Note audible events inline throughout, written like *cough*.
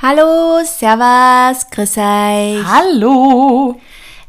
Hallo, Servus, grüß euch. Hallo!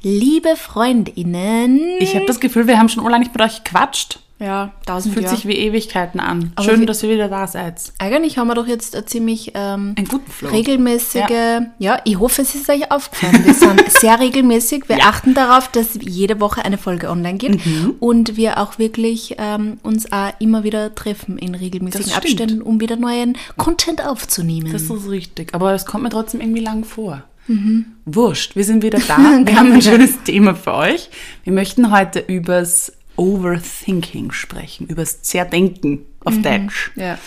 Liebe Freundinnen. Ich habe das Gefühl, wir haben schon lange nicht mit euch gequatscht. Ja, Das tausend fühlt sich wie Ewigkeiten an. Aber Schön, wir- dass ihr wieder da seid. Eigentlich haben wir doch jetzt eine ziemlich ähm, Einen guten Flow. regelmäßige, ja. ich hoffe, es ist euch aufgefallen. Wir sind *laughs* sehr regelmäßig. Wir achten darauf, dass jede Woche eine Folge online geht Mhm. und wir auch wirklich ähm, uns auch immer wieder treffen in regelmäßigen. Abständen, um wieder neuen Content aufzunehmen. Das ist richtig. Aber es kommt mir trotzdem irgendwie lang vor. Mhm. Wurscht, wir sind wieder da. *laughs* Wir haben ein *laughs* schönes Thema für euch. Wir möchten heute übers Overthinking sprechen, übers Zerdenken auf Mhm. Deutsch. ja.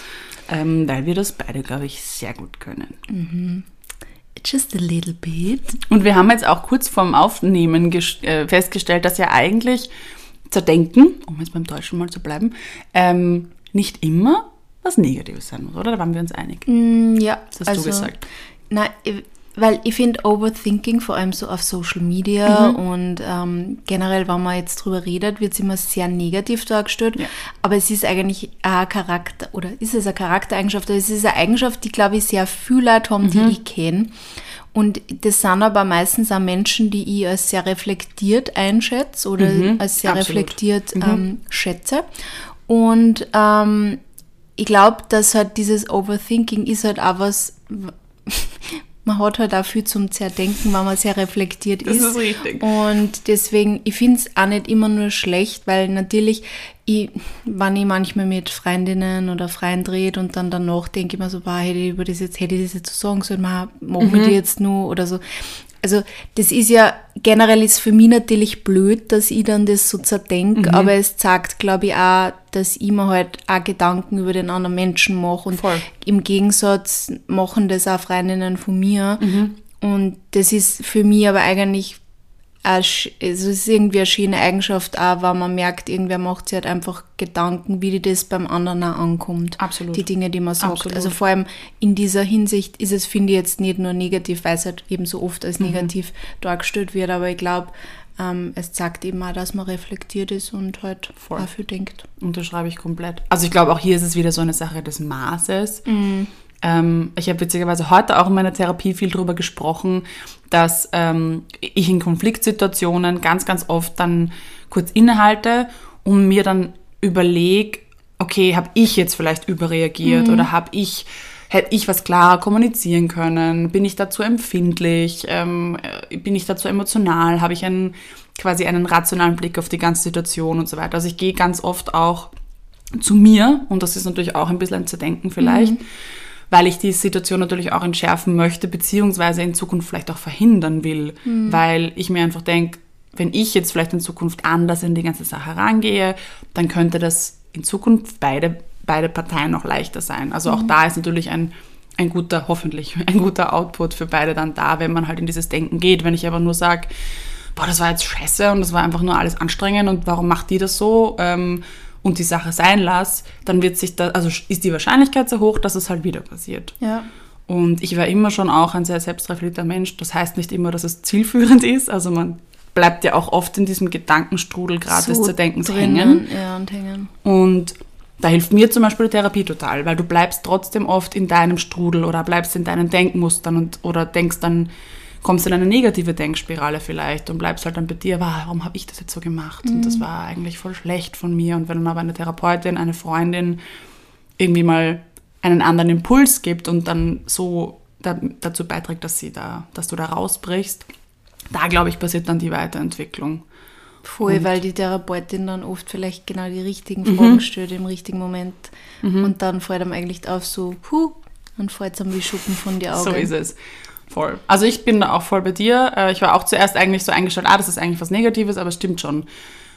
Ähm, weil wir das beide, glaube ich, sehr gut können. Just a little bit. Und wir haben jetzt auch kurz vorm Aufnehmen äh, festgestellt, dass ja eigentlich Zerdenken, um jetzt beim Deutschen mal zu bleiben, ähm, nicht immer was Negatives sein muss, oder? Da waren wir uns einig. Mm, Ja, Das hast du gesagt. Nein, weil ich finde Overthinking, vor allem so auf Social Media Mhm. und ähm, generell, wenn man jetzt drüber redet, wird es immer sehr negativ dargestellt. Ja. Aber es ist eigentlich ein Charakter, oder ist es eine Charaktereigenschaft, oder es ist eine Eigenschaft, die, glaube ich, sehr viele Leute haben, Mhm. die ich kenne. Und das sind aber meistens auch Menschen, die ich als sehr reflektiert einschätze oder als sehr Mhm. absolut. reflektiert ähm, schätze. Und ähm, ich glaube, dass halt dieses Overthinking ist halt auch was, *laughs* man hat halt auch viel zum Zerdenken, wenn man sehr reflektiert Das ist. ist richtig. Und deswegen, ich finde es auch nicht immer nur schlecht, weil natürlich, ich, wenn ich manchmal mit Freundinnen oder Freunden rede und dann danach denke ich mir so, boah, hätte ich über das jetzt, hätte ich das jetzt so sagen sollen, mach, mach Mhm. mir die jetzt nur oder so. Also das ist ja, generell ist für mich natürlich blöd, dass ich dann das so zerdenke, Mhm. aber es zeigt, glaube ich, auch, dass ich mir halt auch Gedanken über den anderen Menschen mache und Voll. im Gegensatz machen das auch Freundinnen von mir Mhm. und das ist für mich aber eigentlich es ist irgendwie eine schöne Eigenschaft auch, weil man merkt, irgendwer macht sich halt einfach Gedanken, wie die das beim anderen auch ankommt. Absolut. Die Dinge, die man sagt. Absolut. Also vor allem in dieser Hinsicht ist es, finde ich, jetzt nicht nur negativ, weil es halt eben so oft Mhm. als negativ dargestellt wird, aber ich glaube, ähm, es zeigt eben auch, dass man reflektiert ist und halt Voll. viel denkt. Unterschreibe ich komplett. Also ich glaube, auch hier ist es wieder so eine Sache des Maßes. Ähm, ich habe witzigerweise heute auch in meiner Therapie viel darüber gesprochen, dass ähm, ich in Konfliktsituationen ganz, ganz oft dann kurz innehalte und mir dann überlege, okay, habe ich jetzt vielleicht überreagiert oder habe ich hätte ich was klarer kommunizieren können? Bin ich dazu empfindlich? Ähm, äh, bin ich dazu emotional? Habe ich einen quasi einen rationalen Blick auf die ganze Situation und so weiter? Also ich gehe ganz oft auch zu mir und das ist natürlich auch ein bisschen ein Zerdenken vielleicht, weil ich die Situation natürlich auch entschärfen möchte, beziehungsweise in Zukunft vielleicht auch verhindern will, weil ich mir einfach denke, wenn ich jetzt vielleicht in Zukunft anders in die ganze Sache rangehe, dann könnte das in Zukunft beide, beide Parteien noch leichter sein. Also auch da ist natürlich ein, ein guter, hoffentlich, *laughs* ein guter Output für beide dann da, wenn man halt in dieses Denken geht. Wenn ich aber nur sage, boah, das war jetzt scheiße und das war einfach nur alles anstrengend und warum macht die das so ähm, und die Sache sein lass, dann wird sich da, also ist die Wahrscheinlichkeit so hoch, dass es halt wieder passiert. Ja. Und ich war immer schon auch ein sehr selbstreflektierter Mensch. Das heißt nicht immer, dass es zielführend *laughs* ist. Also man bleibt ja auch oft in diesem Gedankenstrudel gerade des Zerdenkens hängen. Ja, und hängen. Und da hilft mir zum Beispiel die Therapie total, weil du bleibst trotzdem oft in deinem Strudel oder bleibst in deinen Denkmustern und, oder denkst dann, kommst in eine negative Denkspirale vielleicht und bleibst halt dann bei dir, warum habe ich das jetzt so gemacht? Und das war eigentlich voll schlecht von mir. Und wenn dann aber eine Therapeutin, eine Freundin irgendwie mal einen anderen Impuls gibt und dann so da, dazu beiträgt, dass sie da, dass du da rausbrichst, da glaube ich, passiert dann die Weiterentwicklung. Voll, weil die Therapeutin dann oft vielleicht genau die richtigen Fragen stellt im richtigen Moment. Und dann fällt einem eigentlich auf so, puh, dann fällt einem wie Schuppen von die Augen. So ist es. Voll. Also ich bin da auch voll bei dir. Äh, Ich war auch zuerst eigentlich so eingestellt, ah, das ist eigentlich was Negatives, aber es stimmt schon.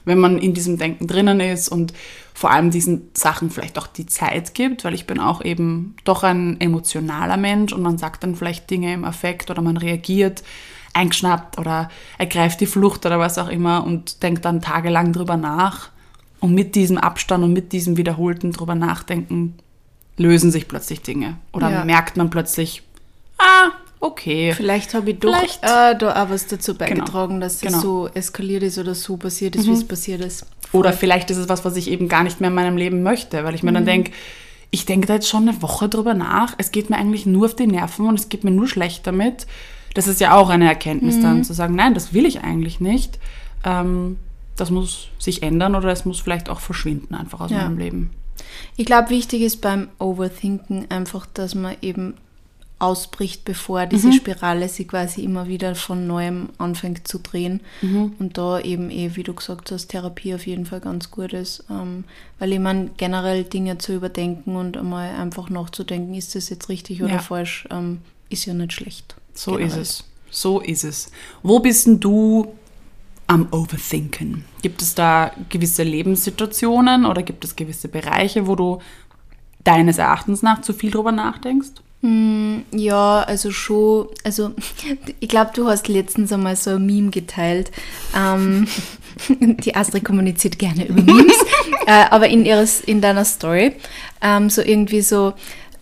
Wenn man in diesem Denken drinnen ist und vor allem diesen Sachen vielleicht auch die Zeit gibt, weil ich bin auch eben doch ein emotionaler Mensch und man sagt dann vielleicht Dinge im Affekt oder man reagiert eingeschnappt oder ergreift die Flucht oder was auch immer und denkt dann tagelang drüber nach. Und mit diesem Abstand und mit diesem wiederholten drüber nachdenken lösen sich plötzlich Dinge. Oder Ja. merkt man plötzlich, ah, okay. Vielleicht habe ich doch Vielleicht. äh, da auch was dazu beigetragen, dass es Genau. so eskaliert ist oder so passiert ist, wie es passiert ist. Oder vielleicht ist es was, was ich eben gar nicht mehr in meinem Leben möchte, weil ich mir dann denke, ich denke da jetzt schon eine Woche drüber nach. Es geht mir eigentlich nur auf die Nerven und es geht mir nur schlecht damit. Das ist ja auch eine Erkenntnis dann, zu sagen, nein, das will ich eigentlich nicht. Ähm, das muss sich ändern oder es muss vielleicht auch verschwinden einfach aus Ja. meinem Leben. Ich glaube, wichtig ist beim Overthinken einfach, dass man eben ausbricht, bevor diese Spirale sich quasi immer wieder von neuem anfängt zu drehen. Und da eben eh, wie du gesagt hast, Therapie auf jeden Fall ganz gut ist. Ähm, weil ich meine, generell Dinge zu überdenken und einmal einfach nachzudenken, ist das jetzt richtig oder Ja. falsch, ähm, ist ja nicht schlecht. So Generell. ist es. So ist es. Wo bist denn du am Overthinken? Gibt es da gewisse Lebenssituationen oder gibt es gewisse Bereiche, wo du deines Erachtens nach zu viel drüber nachdenkst? Ja, also schon, also *laughs* ich glaube, du hast letztens einmal so ein Meme geteilt. Ähm, *laughs* die Astrid kommuniziert gerne über *laughs* Memes, äh, aber in, ihres, in deiner Story, ähm, so irgendwie so,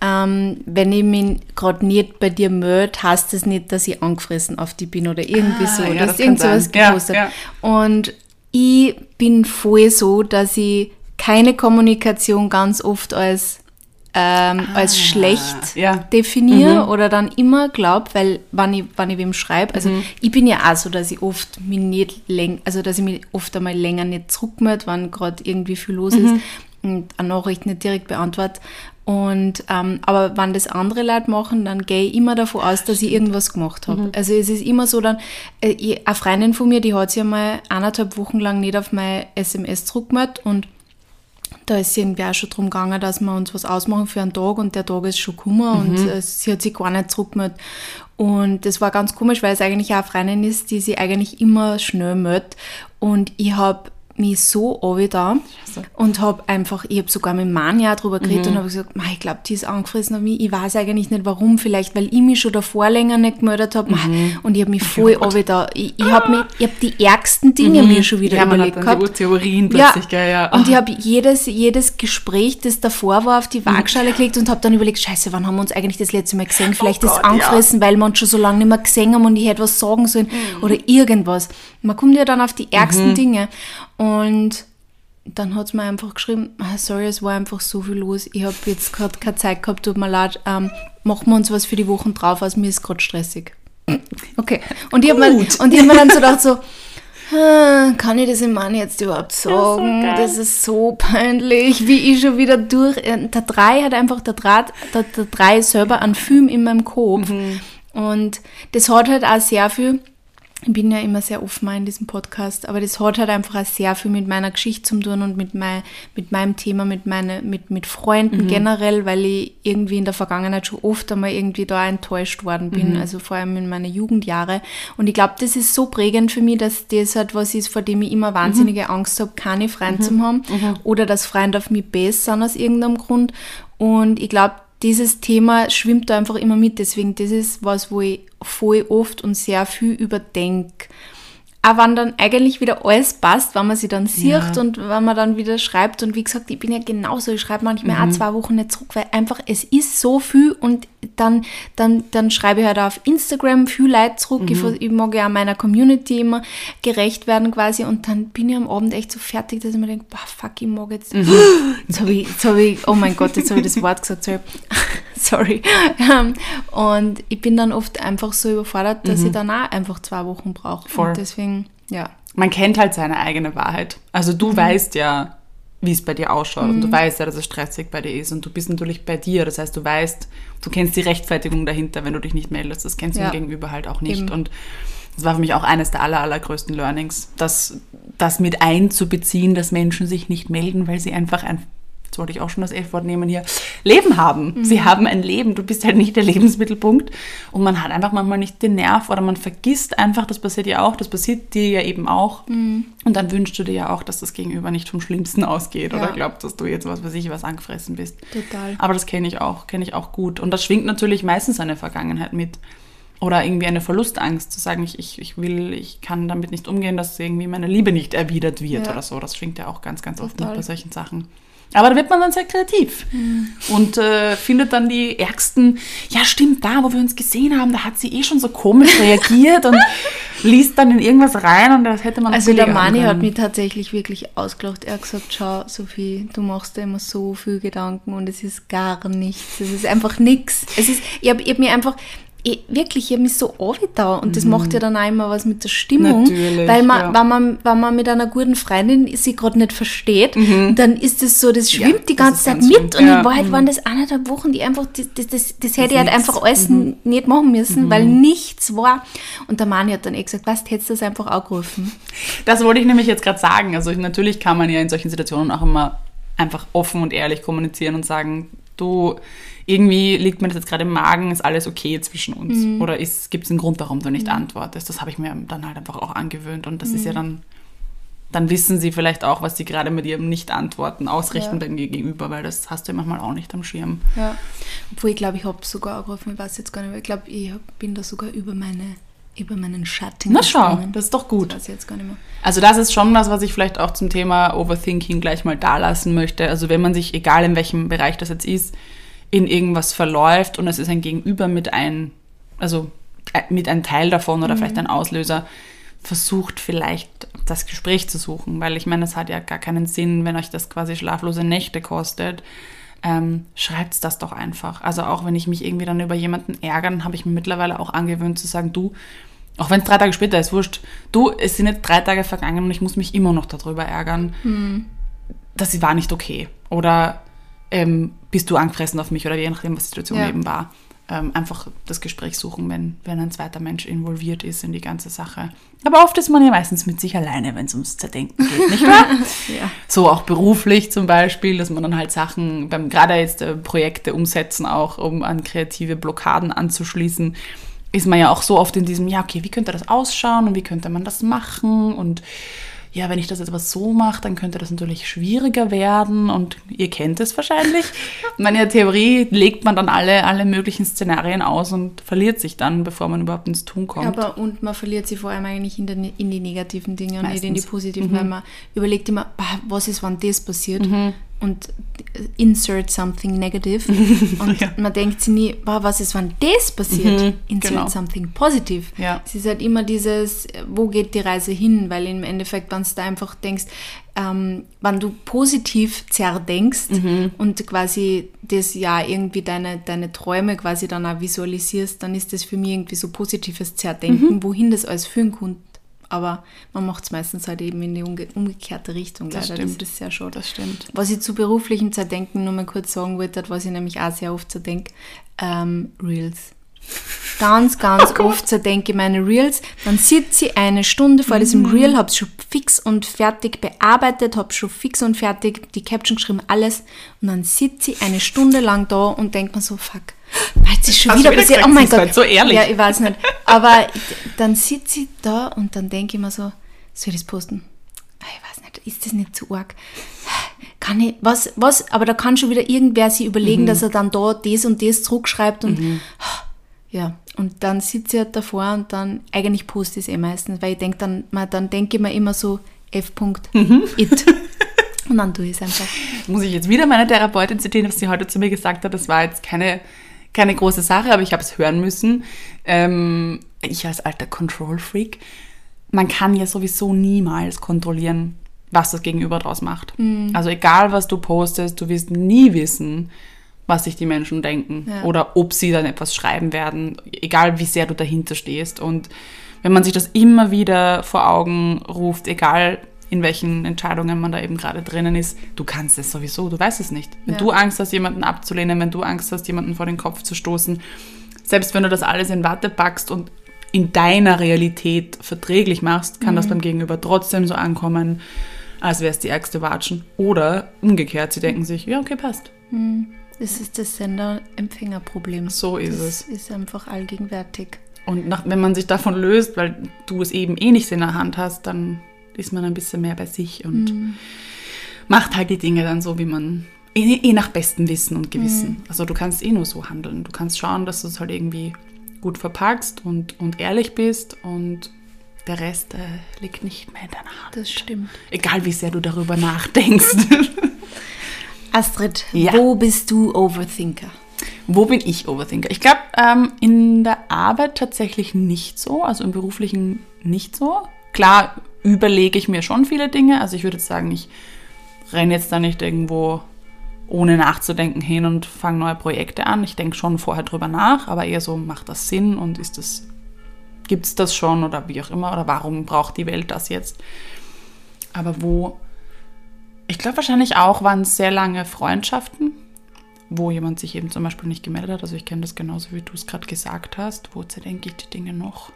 ähm, wenn ich mich gerade nicht bei dir melde, heißt das nicht, dass ich angefressen auf die bin oder irgendwie Ah, so. ja, das irgend sowas sein. Ja, gepostet. ja. Und ich bin voll so, dass ich keine Kommunikation ganz oft als, ähm, als schlecht Ah, ja. Mhm. definiere oder dann immer glaube, weil wenn ich, wenn ich wem schreibe, also Mhm. ich bin ja auch so, dass ich oft mich nicht läng, also dass ich mich oft einmal länger nicht zurückmelde, wenn gerade irgendwie viel los Mhm. ist und eine Nachricht nicht direkt beantworte. Und ähm, aber wenn das andere Leute machen, dann gehe ich immer davon aus, dass ich irgendwas gemacht habe. Also es ist immer so dann, äh, ich, eine Freundin von mir, die hat sich einmal eineinhalb Wochen lang nicht auf meine SMS zurückgemeldet und da ist irgendwie auch schon drum gegangen, dass wir uns was ausmachen für einen Tag und der Tag ist schon gekommen und äh, sie hat sich gar nicht zurückgemeldet. Und das war ganz komisch, weil es eigentlich auch eine Freundin ist, die sich eigentlich immer schnell meldet. Und ich habe mich so da und habe einfach, ich habe sogar mit Manja drüber geredet und habe gesagt, "Mei, ich glaube, die ist angefressen auf mich. Ich weiß eigentlich nicht warum, vielleicht weil ich mich schon davor länger nicht gemeldet habe. Und ich habe mich voll da. Ich, ich habe ich habe die ärgsten Dinge mir schon wieder ja, man überlegt hat dann gehabt. die Theorien plötzlich, gell, ja. Und ich habe jedes, jedes Gespräch, das davor war, auf die Waagschale gelegt und habe dann überlegt, scheiße, wann haben wir uns eigentlich das letzte Mal gesehen? Vielleicht ist es Oh Gott, angefressen, weil wir uns schon so lange nicht mehr gesehen haben und ich hätte was sagen sollen Mhm. oder irgendwas. Man kommt ja dann auf die ärgsten Dinge. Und dann hat es mir einfach geschrieben, ah, sorry, es war einfach so viel los. Ich habe jetzt gerade keine Zeit gehabt, tut mir leid. Ähm, machen wir uns was für die Wochen drauf aus, mir ist gerade stressig. Okay. Und ich habe mir, hab mir dann so gedacht, so, Ah, Kann ich das dem Mann jetzt überhaupt sagen? geil. das ist so peinlich, wie ich schon wieder durch. äh, Der 3 hat einfach der Draht, der, der 3 selber einen Film in meinem Kopf. Und das hat halt auch sehr viel. Ich bin ja immer sehr offen in diesem Podcast, aber das hat halt einfach auch sehr viel mit meiner Geschichte zu tun und mit, mein, mit meinem Thema, mit, meine, mit, mit Freunden generell, weil ich irgendwie in der Vergangenheit schon oft einmal irgendwie da enttäuscht worden bin, also vor allem in meinen Jugendjahre. Und ich glaube, das ist so prägend für mich, dass das halt was ist, vor dem ich immer wahnsinnige Angst habe, keine Freunde zu haben oder dass Freunde auf mich besser sind aus irgendeinem Grund. Und ich glaube, dieses Thema schwimmt da einfach immer mit. Deswegen, das ist was, wo ich voll oft und sehr viel überdenke. Aber wenn dann eigentlich wieder alles passt, wenn man sie dann sieht Ja. und wenn man dann wieder schreibt. Und wie gesagt, ich bin ja genauso, ich schreibe manchmal Mhm. auch zwei Wochen nicht zurück, weil einfach es ist so viel und dann, dann, dann schreibe ich halt auf Instagram viel Leute zurück. Ich, Mhm. vers- ich mag ja meiner Community immer gerecht werden quasi und dann bin ich am Abend echt so fertig, dass ich mir denke, boah, fuck, ich mag jetzt. Mhm. *gasps* Jetzt habe ich, jetzt hab ich, oh mein Gott, jetzt habe ich das Wort gesagt, sorry. *laughs* sorry. Ähm, Und ich bin dann oft einfach so überfordert, dass ich dann auch einfach zwei Wochen brauche. Mhm. Voll. Und deswegen, ja. man kennt halt seine eigene Wahrheit. Also du weißt ja, wie es bei dir ausschaut und du weißt ja, dass es stressig bei dir ist und du bist natürlich bei dir. Das heißt, du weißt, du kennst die Rechtfertigung dahinter, wenn du dich nicht meldest. Das kennst du Ja. dem Gegenüber halt auch nicht. Eben. Und das war für mich auch eines der aller, allergrößten Learnings, das, das mit einzubeziehen, dass Menschen sich nicht melden, weil sie einfach ein jetzt wollte ich auch schon das F-Wort nehmen hier, Leben haben. Sie haben ein Leben. Du bist halt nicht der Lebensmittelpunkt. Und man hat einfach manchmal nicht den Nerv oder man vergisst einfach, das passiert ja auch, das passiert dir ja eben auch. Und dann wünschst du dir ja auch, dass das Gegenüber nicht vom Schlimmsten ausgeht Ja. oder glaubt, dass du jetzt was weiß ich was angefressen bist. Total. Aber das kenne ich auch, kenne ich auch gut. Und das schwingt natürlich meistens eine Vergangenheit mit. Oder irgendwie eine Verlustangst, zu sagen, ich, ich, ich will, ich kann damit nicht umgehen, dass irgendwie meine Liebe nicht erwidert wird Ja. oder so. Das schwingt ja auch ganz, ganz oft mit bei solchen Sachen. Aber da wird man dann sehr kreativ und äh, findet dann die ärgsten, ja stimmt, da, wo wir uns gesehen haben, da hat sie eh schon so komisch reagiert und *laughs* liest dann in irgendwas rein und das hätte man Also der Mani hat mich tatsächlich wirklich ausgelacht. Er hat gesagt, schau Sophie, du machst dir immer so viel Gedanken und es ist gar nichts. Es ist einfach nichts. Es ist, ich habe hab mir einfach, ich, wirklich, ich habe mich so da und das macht ja dann auch immer was mit der Stimmung. Mhm. Natürlich, weil man, ja. wenn, man, wenn man mit einer guten Freundin sie gerade nicht versteht, dann ist das so, das schwimmt die Mhm. das ganze Zeit ganz mit. schlimm. Und Ja, in Wahrheit mhm. waren das eineinhalb Wochen, die einfach, das, das, das, das hätte ich halt. Mhm. einfach alles nicht machen müssen, weil nichts war. Und der Mani hat dann eh gesagt, weißt, hättest du das einfach auch gerufen. Das wollte ich nämlich jetzt gerade sagen. Also ich, natürlich kann man ja in solchen Situationen auch immer einfach offen und ehrlich kommunizieren und sagen, du, irgendwie liegt mir das jetzt gerade im Magen, ist alles okay zwischen uns? Mhm. Oder gibt es einen Grund, warum du nicht antwortest? Das habe ich mir dann halt einfach auch angewöhnt und das ist Mhm. ja dann, dann wissen sie vielleicht auch, was sie gerade mit ihrem Nicht-Antworten ausrichten Ja. beim Gegenüber, weil das hast du ja manchmal auch nicht am Schirm. Ja. Obwohl ich glaube, ich habe sogar angerufen, ich weiß jetzt gar nicht mehr. Ich glaube, ich bin da sogar über, meine, über meinen Schatten Na schau, das ist doch gut. Das. Also das ist schon was, was ich vielleicht auch zum Thema Overthinking gleich mal da lassen möchte. Also wenn man sich, egal in welchem Bereich das jetzt ist, in irgendwas verläuft und es ist ein Gegenüber mit ein, also mit einem Teil davon oder vielleicht ein Auslöser, versucht vielleicht das Gespräch zu suchen, weil ich meine, es hat ja gar keinen Sinn, wenn euch das quasi schlaflose Nächte kostet. Ähm, schreibt's das doch einfach. Also auch wenn ich mich irgendwie dann über jemanden ärgern, habe ich mir mittlerweile auch angewöhnt zu sagen, du, auch wenn es drei Tage später ist, wurscht, du, es sind jetzt drei Tage vergangen und ich muss mich immer noch darüber ärgern. Das war nicht okay. Oder ähm, bist du angefressen auf mich oder je nachdem, was die Situation Ja. eben war. Ähm, einfach das Gespräch suchen, wenn, wenn ein zweiter Mensch involviert ist in die ganze Sache. Aber oft ist man ja meistens mit sich alleine, wenn es ums Zerdenken geht, *laughs* nicht wahr? Ja. So auch beruflich zum Beispiel, dass man dann halt Sachen, beim gerade jetzt äh, Projekte umsetzen, auch um an kreative Blockaden anzuschließen, ist man ja auch so oft in diesem, ja, okay, wie könnte das ausschauen und wie könnte man das machen und ja, wenn ich das jetzt aber so mache, dann könnte das natürlich schwieriger werden und ihr kennt es wahrscheinlich. *laughs* In meiner Theorie legt man dann alle, alle möglichen Szenarien aus und verliert sich dann, bevor man überhaupt ins Tun kommt. Aber und man verliert sie vor allem eigentlich in, den, in die negativen Dinge und nicht in die Meistens. positiven, weil man überlegt immer, was ist, wann das passiert und insert something negative *laughs* und Ja. man denkt sich nie, was ist, wann das passiert, Mhm, insert genau. something positive. Ja. Es ist halt immer dieses, wo geht die Reise hin, weil im Endeffekt, wenn du da einfach denkst, ähm, wenn du positiv zerdenkst Mhm. und quasi das ja irgendwie deine, deine Träume quasi dann auch visualisierst, dann ist das für mich irgendwie so positives Zerdenken, Mhm. wohin das alles führen kann. Aber man macht es meistens halt eben in die umge umgekehrte Richtung. Das leider. stimmt. Das ist sehr schade. das stimmt. Was ich zu beruflichem Zerdenken nur mal kurz sagen wollte, was ich nämlich auch sehr oft zerdenke, ähm, Reels. Ganz, ganz oft zerdenke ich meine Reels. Dann sitze ich eine Stunde vor diesem Reel, habe es schon fix und fertig bearbeitet, habe schon fix und fertig die Caption geschrieben, alles. Und dann sitze ich eine Stunde lang da und denke mir so, fuck, jetzt ist schon Hast wieder wieder passiert. Oh mein Gott. halt so ehrlich. Ja, ich weiß nicht. Aber dann sitze ich da und dann denke ich mir so, soll ich das posten? Ah, Ich weiß nicht, ist das nicht zu arg? Kann ich, was, was, aber da kann schon wieder irgendwer sich überlegen, dass er dann da das und das zurückschreibt und ja, und dann sitze ich halt davor und dann, eigentlich poste ich es eh meistens, weil ich denke dann, mal, dann denke ich mir immer so, F. It. *laughs* Und dann tue ich es einfach. Muss ich jetzt wieder meine Therapeutin zitieren, was sie heute zu mir gesagt hat. Das war jetzt keine, keine große Sache, aber ich habe es hören müssen. Ähm, ich als alter Control-Freak, man kann ja sowieso niemals kontrollieren, was das Gegenüber draus macht. Also egal, was du postest, du wirst nie wissen, was sich die Menschen denken Ja. oder ob sie dann etwas schreiben werden, egal wie sehr du dahinter stehst. Und wenn man sich das immer wieder vor Augen ruft, egal in welchen Entscheidungen man da eben gerade drinnen ist, du kannst es sowieso, du weißt es nicht. Wenn Ja. du Angst hast, jemanden abzulehnen, wenn du Angst hast, jemanden vor den Kopf zu stoßen, selbst wenn du das alles in Watte packst und in deiner Realität verträglich machst, kann das beim Gegenüber trotzdem so ankommen, als wäre es die ärgste Watschen. Oder umgekehrt, sie denken sich, ja, okay, passt. Das ist das Sender-Empfänger-Problem. So ist das es. ist einfach allgegenwärtig. Und nach, wenn man sich davon löst, weil du es eben eh nicht in der Hand hast, dann ist man ein bisschen mehr bei sich und macht halt die Dinge dann so, wie man eh, eh nach bestem Wissen und Gewissen. Also du kannst eh nur so handeln. Du kannst schauen, dass du es halt irgendwie gut verpackst und, und ehrlich bist und der Rest äh, liegt nicht mehr in deiner Hand. Das stimmt. Egal wie sehr du darüber nachdenkst. *laughs* Astrid, Ja. wo bist du Overthinker? Wo bin ich Overthinker? Ich glaube, ähm, in der Arbeit tatsächlich nicht so, also im beruflichen nicht so. Klar überlege ich mir schon viele Dinge. Also ich würde jetzt sagen, ich renne jetzt da nicht irgendwo ohne nachzudenken hin und fange neue Projekte an. Ich denke schon vorher drüber nach, aber eher so, macht das Sinn und ist das, gibt es das schon oder wie auch immer oder warum braucht die Welt das jetzt? Aber wo, ich glaube wahrscheinlich auch waren es sehr lange Freundschaften, wo jemand sich eben zum Beispiel nicht gemeldet hat. Also ich kenne das genauso, wie du es gerade gesagt hast. Wo zerdenke ich die Dinge noch?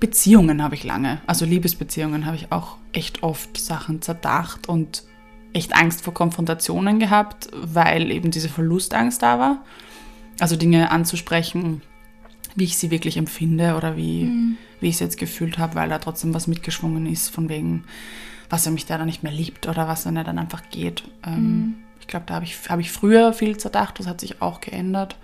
Beziehungen habe ich lange, also Liebesbeziehungen habe ich auch echt oft Sachen zerdacht und echt Angst vor Konfrontationen gehabt, weil eben diese Verlustangst da war. Also Dinge anzusprechen, wie ich sie wirklich empfinde oder wie, mhm. wie ich es jetzt gefühlt habe, weil da trotzdem was mitgeschwungen ist, von wegen, was er mich da dann nicht mehr liebt oder was er dann einfach geht. Ähm, mhm. Ich glaube, da habe ich, hab ich früher viel zerdacht, das hat sich auch geändert.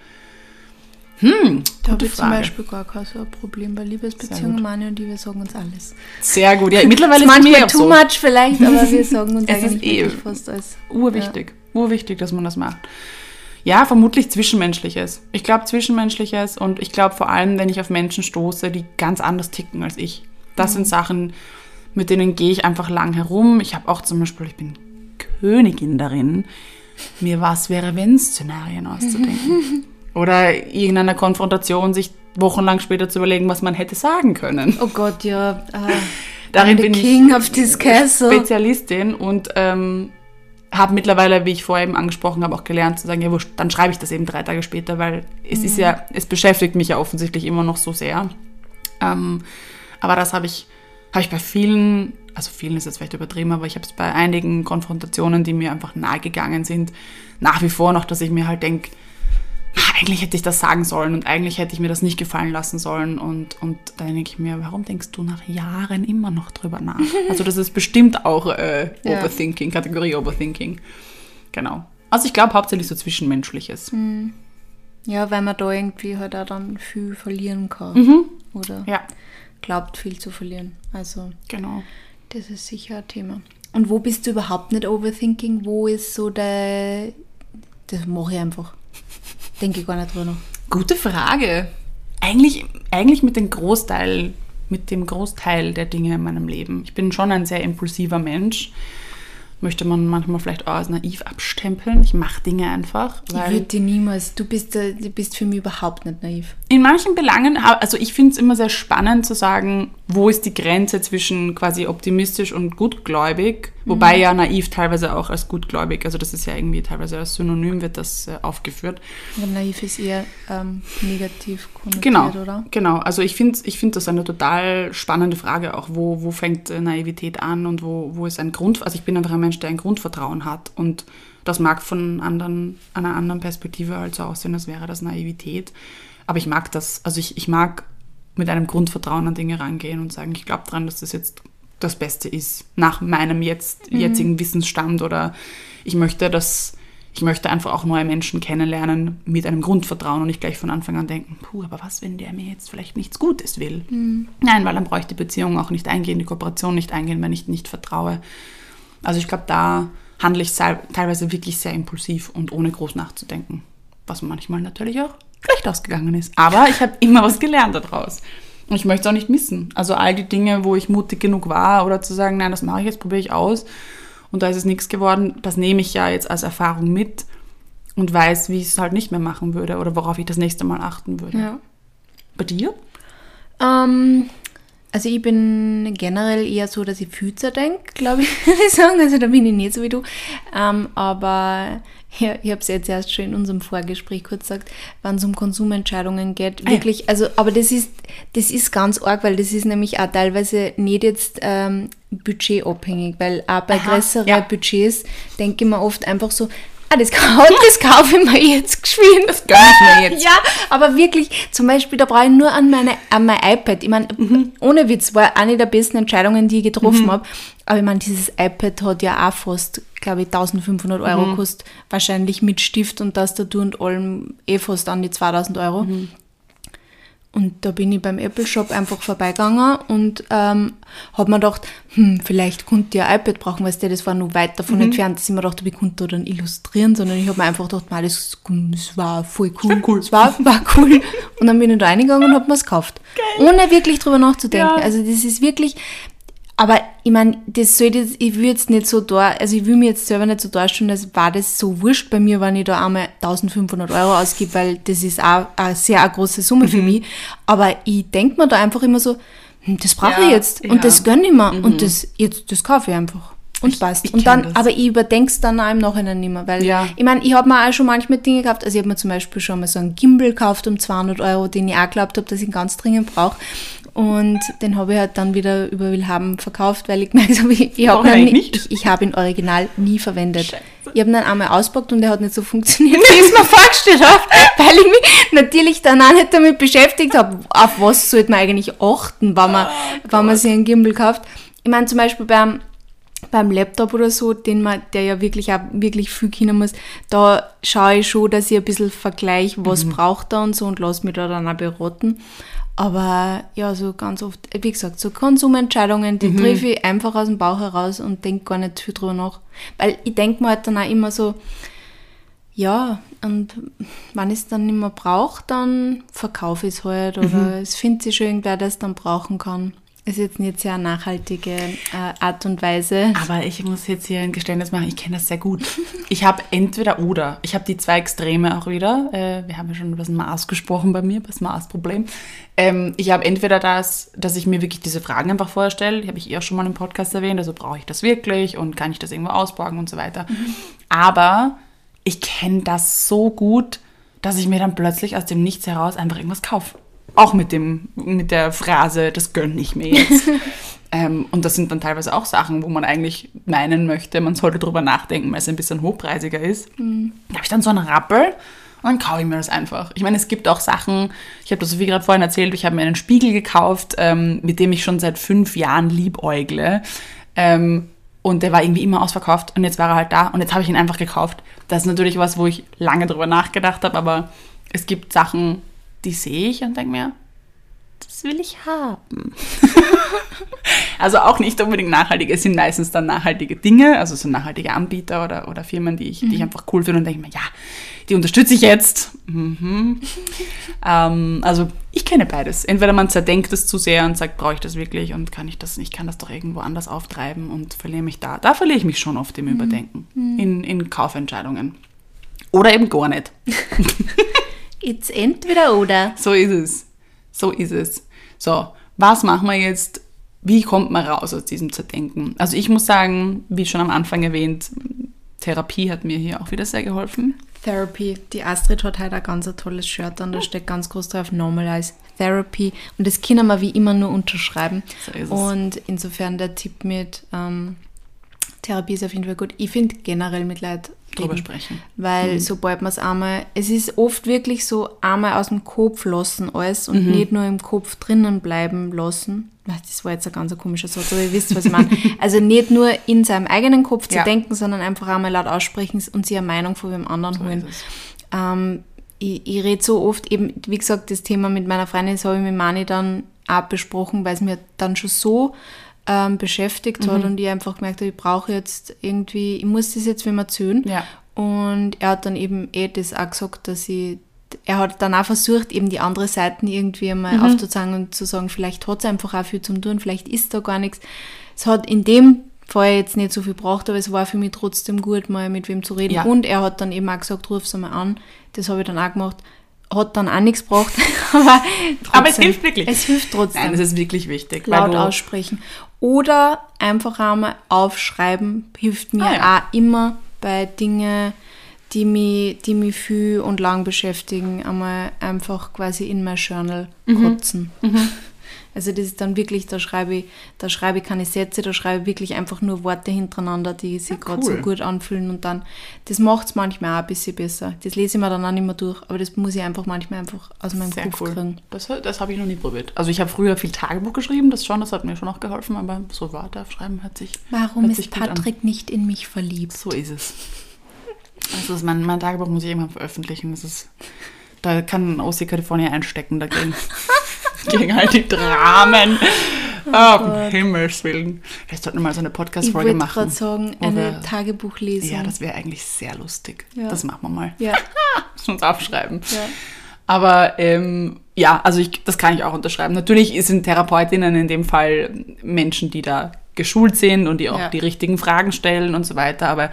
Hm, da habe ich zum Beispiel gar kein so ein Problem bei Liebesbeziehungen, Mani und die, wir sagen uns alles. Sehr gut, ja, mittlerweile ist es manchmal too so. much vielleicht, aber *laughs* wir sagen uns es eigentlich eh fast alles. Urwichtig, ja. urwichtig, dass man das macht. Ja, vermutlich Zwischenmenschliches. Ich glaube Zwischenmenschliches und ich glaube vor allem, wenn ich auf Menschen stoße, die ganz anders ticken als ich. Das mhm. sind Sachen, mit denen gehe ich einfach lang herum. Ich habe auch zum Beispiel, ich bin Königin darin, mir was wäre wenn Szenarien auszudenken. *laughs* Oder irgendeiner Konfrontation sich wochenlang später zu überlegen, was man hätte sagen können. Oh Gott, ja. Uh, *laughs* Darin bin King ich of this castle. Spezialistin und ähm, habe mittlerweile, wie ich vorher eben angesprochen habe, auch gelernt zu sagen, ja, wurscht, dann schreibe ich das eben drei Tage später, weil es mhm. ist ja, es beschäftigt mich ja offensichtlich immer noch so sehr. Ähm, aber das habe ich, habe ich bei vielen, also vielen ist jetzt vielleicht übertrieben, aber ich habe es bei einigen Konfrontationen, die mir einfach nahe gegangen sind, nach wie vor noch, dass ich mir halt denke, eigentlich hätte ich das sagen sollen und eigentlich hätte ich mir das nicht gefallen lassen sollen. Und, und dann denke ich mir, warum denkst du nach Jahren immer noch drüber nach? *laughs* Also das ist bestimmt auch äh, Overthinking, ja. Kategorie Overthinking. Genau. Also ich glaube hauptsächlich so Zwischenmenschliches. Hm. Ja, weil man da irgendwie halt auch dann viel verlieren kann. Mhm. Oder ja. Glaubt viel zu verlieren. Also genau. das ist sicher ein Thema. Und wo bist du überhaupt nicht Overthinking? Wo ist so der... Das mache ich einfach. *laughs* Denke ich gar nicht drüber. Gute Frage. Eigentlich, eigentlich mit dem Großteil, mit dem Großteil der Dinge in meinem Leben. Ich bin schon ein sehr impulsiver Mensch möchte man manchmal vielleicht auch als naiv abstempeln. Ich mache Dinge einfach. ich würde die niemals, du bist, du bist für mich überhaupt nicht naiv. In manchen Belangen, also ich finde es immer sehr spannend zu sagen, wo ist die Grenze zwischen quasi optimistisch und gutgläubig, wobei mhm. ja naiv teilweise auch als gutgläubig, also das ist ja irgendwie teilweise als Synonym wird das äh, aufgeführt. Ja, naiv ist eher ähm, negativ konnotiert, genau, oder? Genau, also ich finde ich find das eine total spannende Frage auch, wo, wo fängt äh, Naivität an und wo, wo ist ein Grund, also ich bin einfach ein Mensch, der ein Grundvertrauen hat und das mag von anderen, einer anderen Perspektive halt so aussehen, als wäre das Naivität. Aber ich mag das, also ich, ich mag mit einem Grundvertrauen an Dinge rangehen und sagen, ich glaube daran, dass das jetzt das Beste ist, nach meinem jetzt, mhm. jetzigen Wissensstand oder ich möchte das, ich möchte einfach auch neue Menschen kennenlernen mit einem Grundvertrauen und nicht gleich von Anfang an denken, puh, aber was, wenn der mir jetzt vielleicht nichts Gutes will? Mhm. Nein, weil dann brauche ich die Beziehung auch nicht eingehen, die Kooperation nicht eingehen, wenn ich nicht vertraue. Also ich glaube, da handle ich teilweise wirklich sehr impulsiv und ohne groß nachzudenken, was manchmal natürlich auch schlecht ausgegangen ist. Aber ich habe immer was gelernt daraus. Und ich möchte es auch nicht missen. Also all die Dinge, wo ich mutig genug war oder zu sagen, nein, das mache ich jetzt, probiere ich aus und da ist es nichts geworden, das nehme ich ja jetzt als Erfahrung mit und weiß, wie ich es halt nicht mehr machen würde oder worauf ich das nächste Mal achten würde. Ja. Bei dir? Ähm, also ich bin generell eher so, dass ich Füße denke, glaube ich, *laughs* würde ich sagen. Also da bin ich nicht so wie du. Ähm, aber ja, ich habe es jetzt erst schon in unserem Vorgespräch kurz gesagt, wenn es um Konsumentscheidungen geht. Ah, wirklich, ja. also, aber das ist, das ist ganz arg, weil das ist nämlich auch teilweise nicht jetzt ähm, budgetabhängig, weil auch bei Aha, größeren ja. Budgets denke ich mir oft einfach so, ah, das, *laughs* das kaufe ich mir jetzt geschwind. Das gönne ich mir jetzt. *laughs* Ja, aber wirklich, zum Beispiel, da brauche ich nur an, meine, an mein iPad. Ich meine, mhm. ohne Witz, war eine der besten Entscheidungen, die ich getroffen mhm. habe. Aber ich meine, dieses iPad hat ja auch fast, glaube ich, 1500 Euro mhm. gekostet. Wahrscheinlich mit Stift und Tastatur und allem eh fast an die 2000 Euro. Mhm. Und da bin ich beim Apple Shop einfach vorbeigegangen und ähm, habe mir gedacht, hm, vielleicht könnte ich ein iPad brauchen, weißt du, das war noch weit davon entfernt, dass ich mir gedacht habe, ich könnte da dann illustrieren, sondern ich habe mir einfach gedacht, man, das, das war voll cool. cool. Das war, war cool. Und dann bin ich da reingegangen und habe mir es gekauft. Ohne wirklich drüber nachzudenken. Ja. Also das ist wirklich, aber ich meine, das soll jetzt, ich will jetzt nicht so da, also ich will mir jetzt selber nicht so darstellen, als war das so wurscht bei mir, wenn ich da einmal 1500 Euro ausgebe, weil das ist auch eine sehr eine große Summe Mhm. für mich. Aber ich denke mir da einfach immer so, hm, das brauche Ja, ich jetzt ja. und das gönne ich mir und das, jetzt, das kaufe ich einfach. Und Ich- passt. ich und dann, das. aber ich überdenke es dann auch im Nachhinein nicht mehr, weil Ja. ich meine, ich habe mir auch schon manchmal Dinge gekauft, also ich habe mir zum Beispiel schon mal so einen Gimbal gekauft um 200 Euro, den ich auch geglaubt habe, dass ich ihn ganz dringend brauche. Und den habe ich halt dann wieder über Willhaben verkauft, weil ich gemerkt habe, *laughs* ich, ich habe ich ihn, ich, ich habe ihn original nie verwendet. Scheiße. Ich habe ihn dann einmal auspackt und der hat nicht so funktioniert, *laughs* wie ich es mir vorgestellt habe, weil ich mich natürlich dann auch nicht damit beschäftigt habe, auf was sollte man eigentlich achten, wenn man, wenn man sich einen Gimbal kauft. Ich meine zum Beispiel beim, beim Laptop oder so, den man, der ja wirklich auch wirklich viel können muss, da schaue ich schon, dass ich ein bisschen vergleiche, was braucht er und so und lasse mich da dann auch beraten. Aber ja, so ganz oft, wie gesagt, so Konsumentscheidungen, die treffe ich einfach aus dem Bauch heraus und denke gar nicht viel drüber nach. Weil ich denke mir halt dann auch immer so, ja, und wenn ich es dann nicht mehr brauche, dann verkaufe ich es halt oder es findet sich schon irgendwer, der es dann brauchen kann. Ist jetzt nicht sehr nachhaltige äh, Art und Weise. Aber ich muss jetzt hier ein Geständnis machen, ich kenne das sehr gut. Ich habe entweder oder. Ich habe die zwei Extreme auch wieder. Äh, wir haben ja schon über das Maß gesprochen bei mir, das Maßproblem. Ähm, ich habe entweder das, dass ich mir wirklich diese Fragen einfach vorstelle, die habe ich eh auch schon mal im Podcast erwähnt, also brauche ich das wirklich und kann ich das irgendwo ausborgen und so weiter. Aber ich kenne das so gut, dass ich mir dann plötzlich aus dem Nichts heraus einfach irgendwas kaufe. Auch mit, dem, mit der Phrase, das gönne ich mir jetzt. *laughs* ähm, und das sind dann teilweise auch Sachen, wo man eigentlich meinen möchte, man sollte drüber nachdenken, weil es ein bisschen hochpreisiger ist. Da habe ich dann so einen Rappel und dann kaufe ich mir das einfach. Ich meine, es gibt auch Sachen, ich habe das so wie gerade vorhin erzählt, ich habe mir einen Spiegel gekauft, ähm, mit dem ich schon seit fünf Jahren liebäugle. Ähm, und der war irgendwie immer ausverkauft und jetzt war er halt da und jetzt habe ich ihn einfach gekauft. Das ist natürlich was, wo ich lange drüber nachgedacht habe, aber es gibt Sachen, die sehe ich und denke mir, das will ich haben. *laughs* also auch nicht unbedingt nachhaltig. Es sind meistens dann nachhaltige Dinge, also so nachhaltige Anbieter oder, oder Firmen, die ich, die ich einfach cool finde und denke mir, ja, die unterstütze ich jetzt. Mhm. *laughs* ähm, also ich kenne beides. Entweder man zerdenkt es zu sehr und sagt, brauche ich das wirklich und kann ich das, ich kann das doch irgendwo anders auftreiben und verliere mich da. Da verliere ich mich schon oft im Überdenken, in, in Kaufentscheidungen. Oder eben gar nicht. *laughs* It's entweder oder. So ist es. So ist es. So, was machen wir jetzt? Wie kommt man raus aus diesem Zerdenken? Also ich muss sagen, wie schon am Anfang erwähnt, Therapie hat mir hier auch wieder sehr geholfen. Therapy. Die Astrid hat heute ein ganz tolles Shirt an, da steht ganz groß drauf Normalize Therapy. Und das können wir wie immer nur unterschreiben. So ist es. Und insofern der Tipp mit ähm, Therapie ist auf jeden Fall gut. Ich finde generell mit Leid Drüber sprechen. Weil sobald man es einmal, es ist oft wirklich so, einmal aus dem Kopf lassen alles und nicht nur im Kopf drinnen bleiben lassen. Das war jetzt ein ganz komischer Satz, aber ihr wisst, was ich meine. *laughs* Also nicht nur in seinem eigenen Kopf zu Ja. denken, sondern einfach einmal laut aussprechen und sich eine Meinung von wem anderen So holen. Ähm, ich, ich rede so oft eben, wie gesagt, das Thema mit meiner Freundin, das habe ich mit Mani dann auch besprochen, weil es mir dann schon so ähm, beschäftigt Mhm. hat und ich einfach gemerkt habe, ich brauche jetzt irgendwie, ich muss das jetzt wem erzählen. Ja. Und er hat dann eben eh das auch gesagt, dass ich, er hat dann auch versucht, eben die andere Seiten irgendwie einmal Mhm. aufzuzeigen und zu sagen, vielleicht hat es einfach auch viel zum tun, vielleicht ist da gar nichts. Es hat in dem Fall jetzt nicht so viel gebraucht, aber es war für mich trotzdem gut, mal mit wem zu reden. Ja. Und er hat dann eben auch gesagt, ruf es einmal an. Das habe ich dann auch gemacht. Hat dann auch nichts gebraucht. *laughs* aber, Aber es trotzdem. hilft wirklich. Es hilft trotzdem Nein, das ist wirklich wichtig. laut aussprechen. Oder einfach einmal aufschreiben, hilft mir Ah, ja. auch immer bei Dingen, die mich, die mich viel und lang beschäftigen, einmal einfach quasi in mein Journal Mhm. kotzen. Also das ist dann wirklich, da schreibe ich, da schreibe ich keine Sätze, da schreibe ich wirklich einfach nur Worte hintereinander, die sich gerade so cool. gut anfühlen und dann, das macht es manchmal auch ein bisschen besser. Das lese ich mir dann auch nicht mehr durch, aber das muss ich einfach manchmal einfach aus meinem Sehr Kopf cool. kriegen. Das, das habe ich noch nie probiert. Also ich habe früher viel Tagebuch geschrieben, das schon, das hat mir schon auch geholfen, aber so Wörter schreiben hört sich Warum ist sich an. Patrick nicht in mich verliebt? So ist es. Also ist mein, mein Tagebuch muss ich irgendwann veröffentlichen. Das ist, da kann OC California einstecken dagegen. *laughs* *laughs* gegen all die Dramen. Oh, um Himmels Willen. Vielleicht sollten wir mal so eine Podcast-Folge Ich machen. wollte gerade sagen, Oder- eine Tagebuchlesung. Ja, das wäre eigentlich sehr lustig. Ja. Das machen wir mal. ja. *laughs* Uns aufschreiben. ja. Aber ähm, ja, also ich, das kann ich auch unterschreiben. Natürlich sind Therapeutinnen in dem Fall Menschen, die da geschult sind und die auch Ja. die richtigen Fragen stellen und so weiter. Aber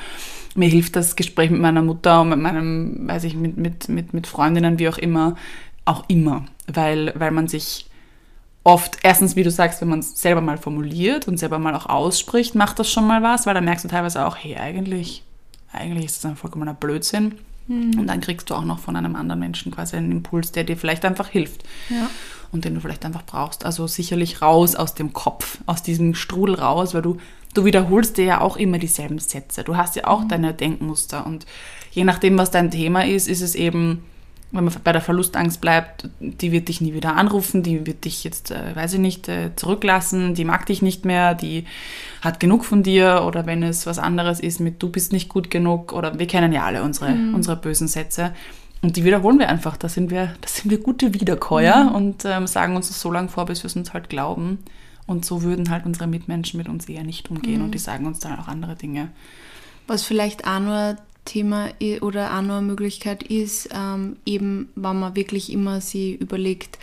mir hilft das Gespräch mit meiner Mutter und mit meinem, weiß ich, mit, mit, mit, mit Freundinnen, wie auch immer, auch immer. Weil, weil man sich oft, erstens, wie du sagst, wenn man es selber mal formuliert und selber mal auch ausspricht, macht das schon mal was, weil dann merkst du teilweise auch, hey, eigentlich, eigentlich ist das ein vollkommener Blödsinn. Und dann kriegst du auch noch von einem anderen Menschen quasi einen Impuls, der dir vielleicht einfach hilft ja. und den du vielleicht einfach brauchst. Also sicherlich raus aus dem Kopf, aus diesem Strudel raus, weil du, du wiederholst dir ja auch immer dieselben Sätze. Du hast ja auch deine Denkmuster und je nachdem, was dein Thema ist, ist es eben, wenn man bei der Verlustangst bleibt, die wird dich nie wieder anrufen, die wird dich jetzt, äh, weiß ich nicht, äh, zurücklassen, die mag dich nicht mehr, die hat genug von dir oder wenn es was anderes ist mit du bist nicht gut genug oder wir kennen ja alle unsere, unsere bösen Sätze. Und die wiederholen wir einfach. Da sind wir, das sind wir gute Wiederkäuer und ähm, sagen uns das so lange vor, bis wir es uns halt glauben. Und so würden halt unsere Mitmenschen mit uns eher nicht umgehen und die sagen uns dann auch andere Dinge. Was vielleicht auch nur Thema oder auch nur eine Möglichkeit ist, ähm, eben, wenn man wirklich immer sie überlegt,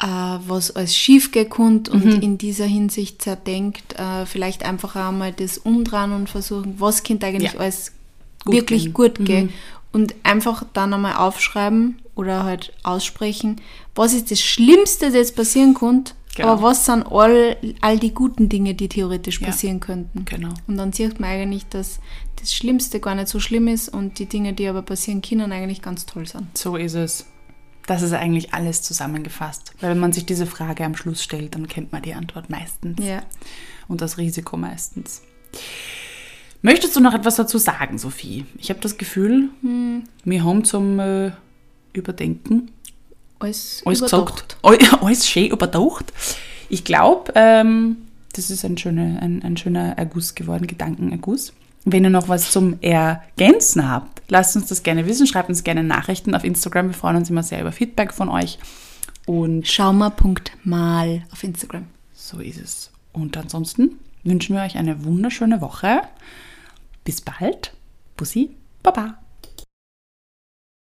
äh, was alles schief gekommen und Mhm. in dieser Hinsicht zerdenkt, äh, vielleicht einfach auch mal das umdrehen und versuchen, was könnte eigentlich Ja. alles Gut wirklich gehen. Mhm. gut gehen und einfach dann einmal aufschreiben oder halt aussprechen, was ist das Schlimmste, das passieren könnte, Genau. aber was sind all, all die guten Dinge, die theoretisch Ja. passieren könnten. Genau. Und dann sieht man eigentlich, dass das Schlimmste gar nicht so schlimm ist und die Dinge, die aber passieren können, eigentlich ganz toll sind. So ist es. Das ist eigentlich alles zusammengefasst. Weil wenn man sich diese Frage am Schluss stellt, dann kennt man die Antwort meistens. Ja. Und das Risiko meistens. Möchtest du noch etwas dazu sagen, Sophie? Ich habe das Gefühl, wir haben zum äh, Überdenken Alles, alles gesagt. All- *laughs* Alles schön überdacht. Ich glaube, ähm, das ist ein schöner, ein, ein schöner Erguss geworden, Gedankenerguss. Wenn ihr noch was zum Ergänzen habt, lasst uns das gerne wissen. Schreibt uns gerne Nachrichten auf Instagram. Wir freuen uns immer sehr über Feedback von euch. Und Schaumer.mal auf Instagram. so ist es. Und ansonsten wünschen wir euch eine wunderschöne Woche. Bis bald. Bussi, Baba.